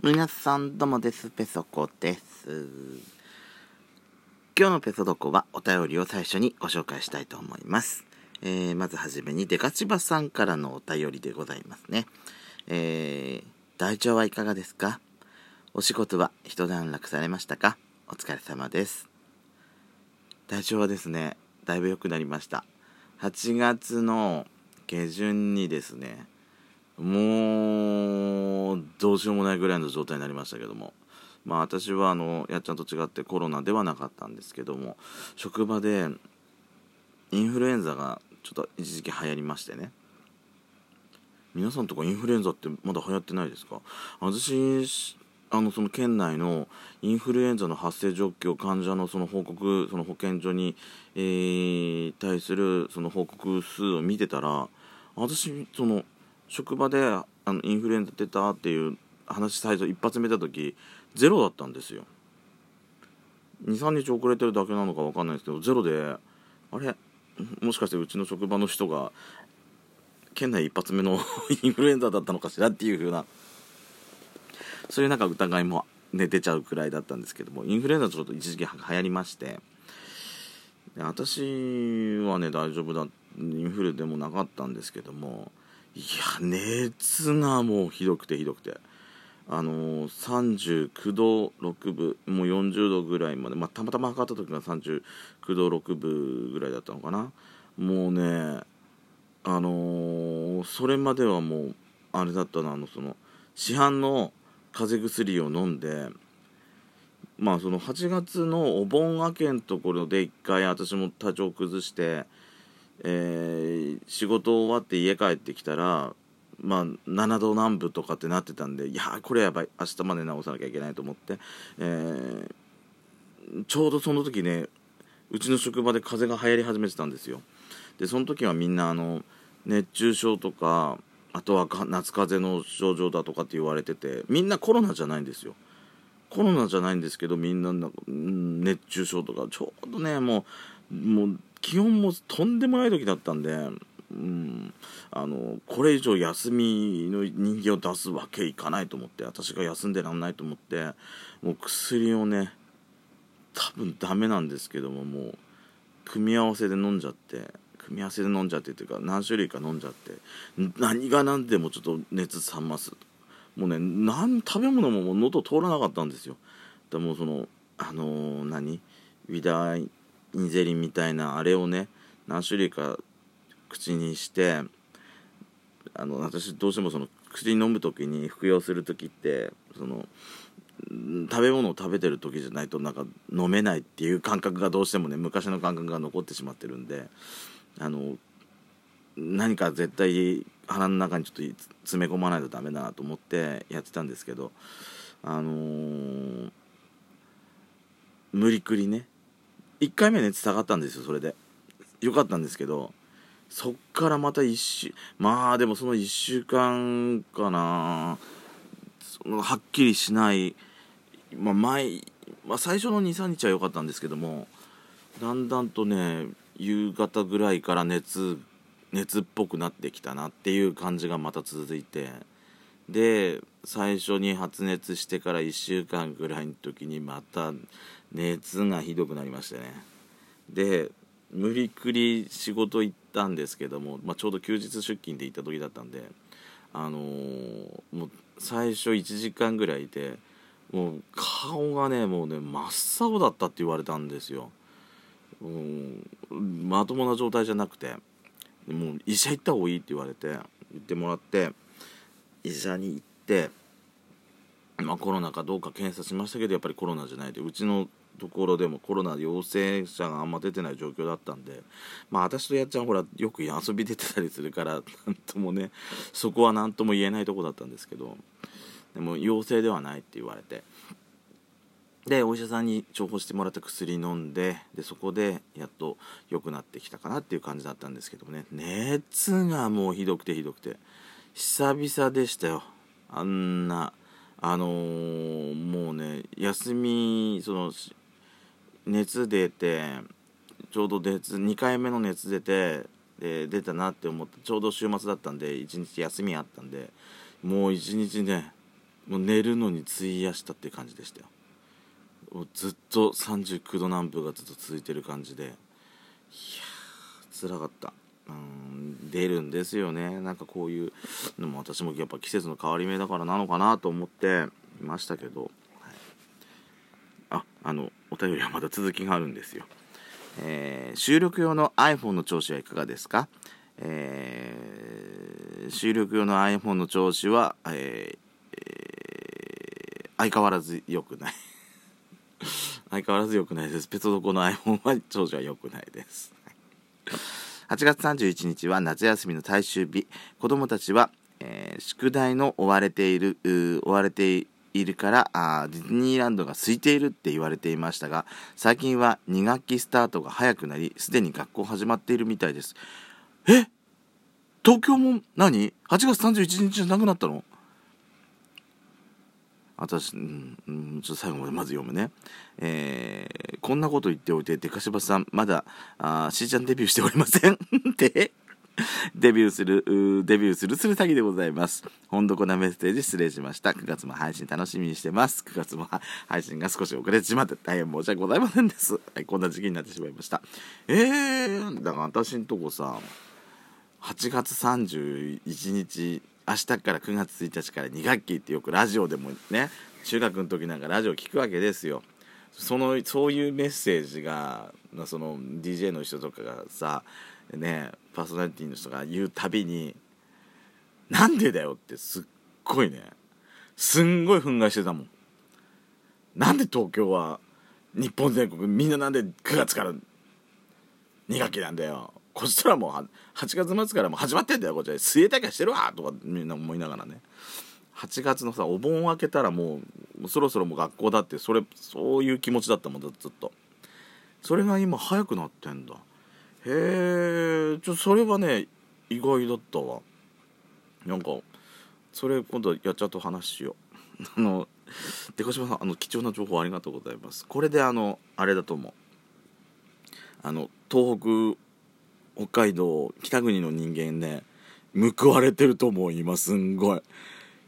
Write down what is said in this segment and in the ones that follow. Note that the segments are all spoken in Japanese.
皆さんどうもです。ペソコです。今日のペソドコはお便りを最初にご紹介したいと思います、えー、まずはじめにデカチバさんからのお便りでございますね。えー、体調はいかがですか？お仕事は一段落されましたか？お疲れ様です。体調はですねだいぶ良くなりました。8月の下旬にですねもうどうしようもないぐらいの状態になりましたけども。まあ私はあのやっちゃんと違ってコロナではなかったんですけども職場でインフルエンザがちょっと一時期流行りましてね。皆さんとかインフルエンザってまだ流行ってないですか？私あのその県内のインフルエンザの発生状況患者のその報告その保健所に、えー、対するその報告数を見てたら私その職場であのインフルエンザ出たっていう話最初一発目た時ゼロだったんですよ。23日遅れてるだけなのか分かんないですけどゼロであれ？もしかしてうちの職場の人が県内一発目の インフルエンザだったのかしらっていう風なそういうなんか疑いも、ね、出ちゃうくらいだったんですけどもインフルエンザちょっと一時期流行りまして。私はね大丈夫だインフルでもなかったんですけどもいや熱がもうひどくてひどくて。あのー、39度6分もう40度ぐらいまで、まあ、たまたま測った時が39度6分ぐらいだったのかな。もうねあのー、それまではもうあれだったのあのその市販の風邪薬を飲んでまあその8月のお盆明けのところで一回私も体調崩してえー、仕事終わって家帰ってきたらまあ、7度南部とかってなってたんでいやこれやばい明日まで直さなきゃいけないと思って、えー、ちょうどその時ねうちの職場で風邪が流行り始めてたんですよ。でその時はみんなあの熱中症とかあとは夏風邪の症状だとかって言われててみんなコロナじゃないんですよ。コロナじゃないんですけどみんな熱中症とかちょうどねもうもう気温もとんでもない時だったんで、うん、あのこれ以上休みの人間を出すわけいかないと思って私が休んでらんないと思ってもう薬をね多分ダメなんですけどももう組み合わせで飲んじゃって組み合わせで飲んじゃってっていうか何種類か飲んじゃって何が何でもちょっと熱冷ます。もうね何食べ物ももう喉通らなかったんですよ。でもそのあのー、何？ウィダーインゼリンみたいなあれをね何種類か口にしてあの私どうしてもその口に飲む時に服用する時ってその食べ物を食べてる時じゃないとなんか飲めないっていう感覚がどうしてもね昔の感覚が残ってしまってるんであの何か絶対腹の中にちょっと詰め込まないとダメだなと思ってやってたんですけどあのー、無理くりね1回目熱下がったんですよそれで。よかったんですけどそっからまた1週まあでもその1週間かな。そのはっきりしない。まあ前、まあ、最初の23日は良かったんですけどもだんだんとね夕方ぐらいから熱熱っぽくなってきたなっていう感じがまた続いて。で最初に発熱してから1週間ぐらいの時にまた熱がひどくなりましてね。で無理くり仕事行ったんですけども、まあ、ちょうど休日出勤で行った時だったんであのー、もう最初1時間ぐらいでもう顔がねもうね真っ青だったって言われたんですよ、うん、まともな状態じゃなくてもう医者行った方がいいって言われて言ってもらって医者に行ってまあ、コロナかどうか検査しましたけどやっぱりコロナじゃないでうちのところでもコロナ陽性者があんま出てない状況だったんでまあ私とやっちゃんほらよく遊び出てたりするからなんともねそこは何とも言えないとこだったんですけどでも陽性ではないって言われて。でお医者さんに重宝してもらった薬飲んででそこでやっと良くなってきたかなっていう感じだったんですけどもね熱がもうひどくてひどくて。久々でしたよ。あんなあのー、もうね休みその熱出てちょうど熱2回目の熱出てで出たなって思ってちょうど週末だったんで1日休みあったんでもう1日ねもう寝るのに費やしたって感じでしたよ。ずっと39度南部がずっと続いてる感じで。いやー辛かった。出るんですよね。なんかこういうでも私もやっぱ季節の変わり目だからなのかなと思っていましたけど、はい、ああのお便りはまだ続きがあるんですよ、えー、収録用の iPhone の調子はいかがですか？えー、収録用の iPhone の調子は、えー、相変わらず良くない。相変わらず良くないです。ペトドコの iPhone は調子は良くないです。8月31日は夏休みの最終日。子どもたちは、えー、宿題の追われている追われているからあディズニーランドが空いているって言われていましたが最近は2学期スタートが早くなりすでに学校始まっているみたいです。え？東京も？何 ?8 月31日じゃなくなったの？私、うん、ちょっと最後までまず読むね。えー、こんなこと言っておいて、デカシバさん、まだ、あしーちゃんデビューしておりません。で、デビューする、デビューするする詐欺でございます。ほんどこなメッセージ失礼しました。9月も配信楽しみにしてます。9月も配信が少し遅れてしまって大変申し訳ございませんです。はい、こんな時期になってしまいました。えー、だから私んとこさ、8月31日明日から9月1日から2学期ってよくラジオでもね中学の時なんかラジオ聞くわけですよ。そのそういうメッセージがその DJ の人とかがさねパーソナリティの人が言うたびに「なんでだよ」ってすっごいねすんごい憤慨してたもん。なんで東京は日本全国みんななんで9月から2学期なんだよ。こっちとらもう8月末からもう始まってんだよこっちは。水泳大会してるわとかみんな思いながらね。8月のさお盆明けたらもうそろそろもう学校だってそれそういう気持ちだったもんずっと。それが今早くなってんだ。へえちょそれはね意外だったわ。なんかそれ今度やっちゃうと話しよう。あのでかしまさんあの貴重な情報ありがとうございます。これであのあれだと思う。あの東北北海道北国の人間ね報われてると思う今すんごい。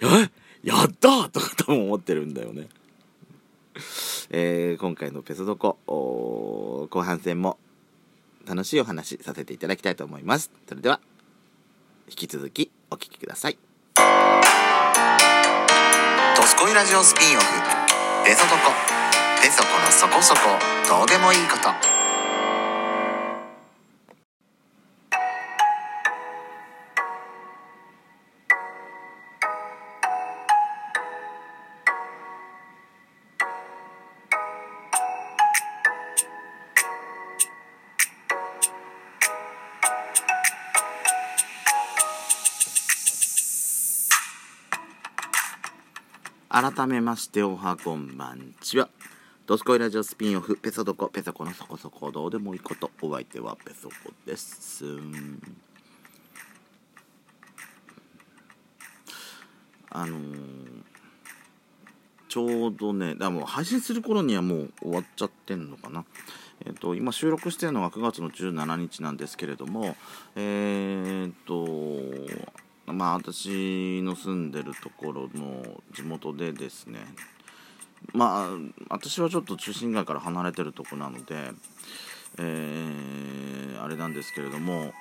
え？やった！とか多分思ってるんだよね。えー、今回のペソドコ後半戦も楽しいお話させていただきたいと思います。それでは引き続きお聴きください「ドスコイラジオスピンオフペソドコ。ペソコのそこそこどうでもいいこと」改めましておはこんばんちは。ドスコイラジオスピンオフペソドコペソコのそこそこどうでもいいことお相手はペソコです。あのー、ちょうどねだもう配信する頃にはもう終わっちゃってんのかな。えーと、今収録してるのが9月の17日なんですけれどもえっ、ー、とまあ私の住んでるところの地元でですねまあ私はちょっと中心街から離れてるとこなので、えー、あれなんですけれども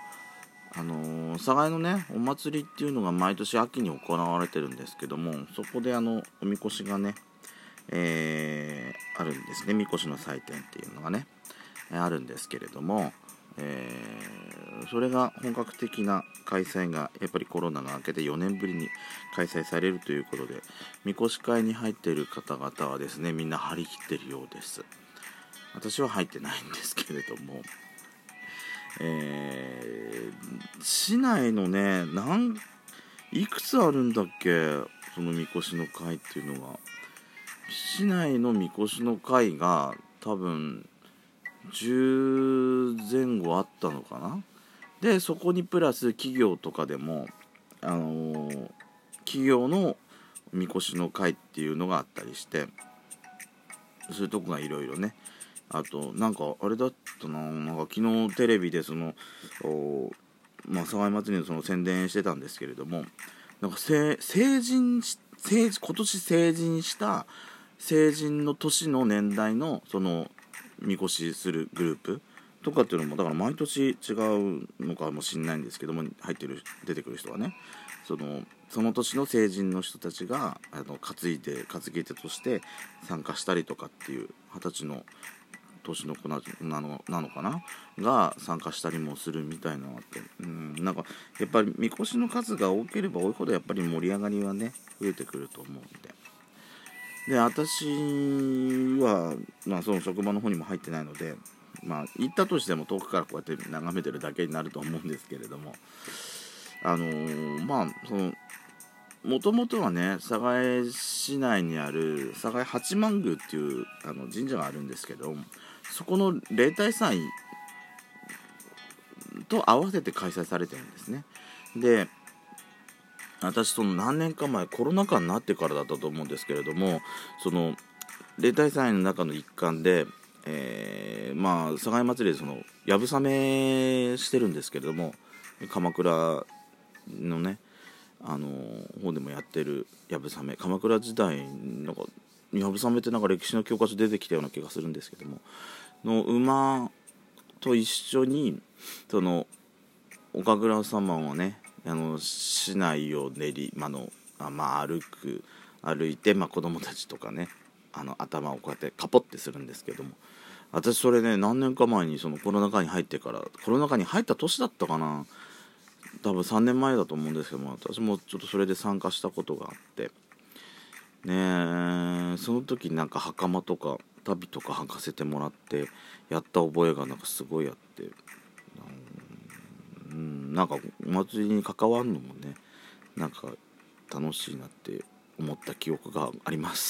あの寒河江のねお祭りっていうのが毎年秋に行われてるんですけどもそこであのおみこしがね、えー、あるんですね。みこしの祭典っていうのがねあるんですけれども、えー、それが本格的な開催がやっぱりコロナが明けて4年ぶりに開催されるということでみこし会に入っている方々はですねみんな張り切ってるようです。私は入ってないんですけれども、えー、市内のねなんいくつあるんだっけそのみこしの会っていうのが市内のみこしの会が多分10前後あったのかな？でそこにプラス企業とかでもあのー、企業のみこしの会っていうのがあったりしてそういうとこがいろいろね。あとなんかあれだったな。なんか昨日テレビでそのまあ、騒ぎ祭りのその宣伝してたんですけれどもなんか成人成今年成人した成人の年の年代のそのみこしするグループとかっていうのもだから毎年違うのかもしれないんですけども入ってる出てくる人はね。そのその年の成人の人たちがあの担いで担ぎ手として参加したりとかっていう二十歳の年の子なのなのかな？が参加したりもするみたいなのがあって。うんなんかやっぱりみこしの数が多ければ多いほどやっぱり盛り上がりはね増えてくると思うんで。で私は、まあ、その職場の方にも入ってないので、まあ、行ったとしても遠くからこうやって眺めてるだけになると思うんですけれどもあのー、まあそのもともとはね寒河江市内にある寒河江八幡宮っていうあの神社があるんですけどそこの例大祭と合わせて開催されてるんですね。で私その何年か前コロナ禍になってからだったと思うんですけれどもその例大祭の中の一環で、えー、まあ寒河江祭りでそのやぶさめしてるんですけれども鎌倉のねあの方でもやってるやぶさめ鎌倉時代なんかやぶさめってなんか歴史の教科書出てきたような気がするんですけどもの馬と一緒にその岡倉様はねあの市内を練り、まあのあまあ、歩く歩いて、まあ、子供たちとかねあの頭をこうやってカポってするんですけども私それね何年か前にそのコロナ禍に入ってからコロナ禍に入った年だったかな多分3年前だと思うんですけども私もちょっとそれで参加したことがあってねその時なんか袴とか旅とか履かせてもらってやった覚えがなんかすごいあってなんかお祭りに関わるのもねなんか楽しいなって思った記憶があります。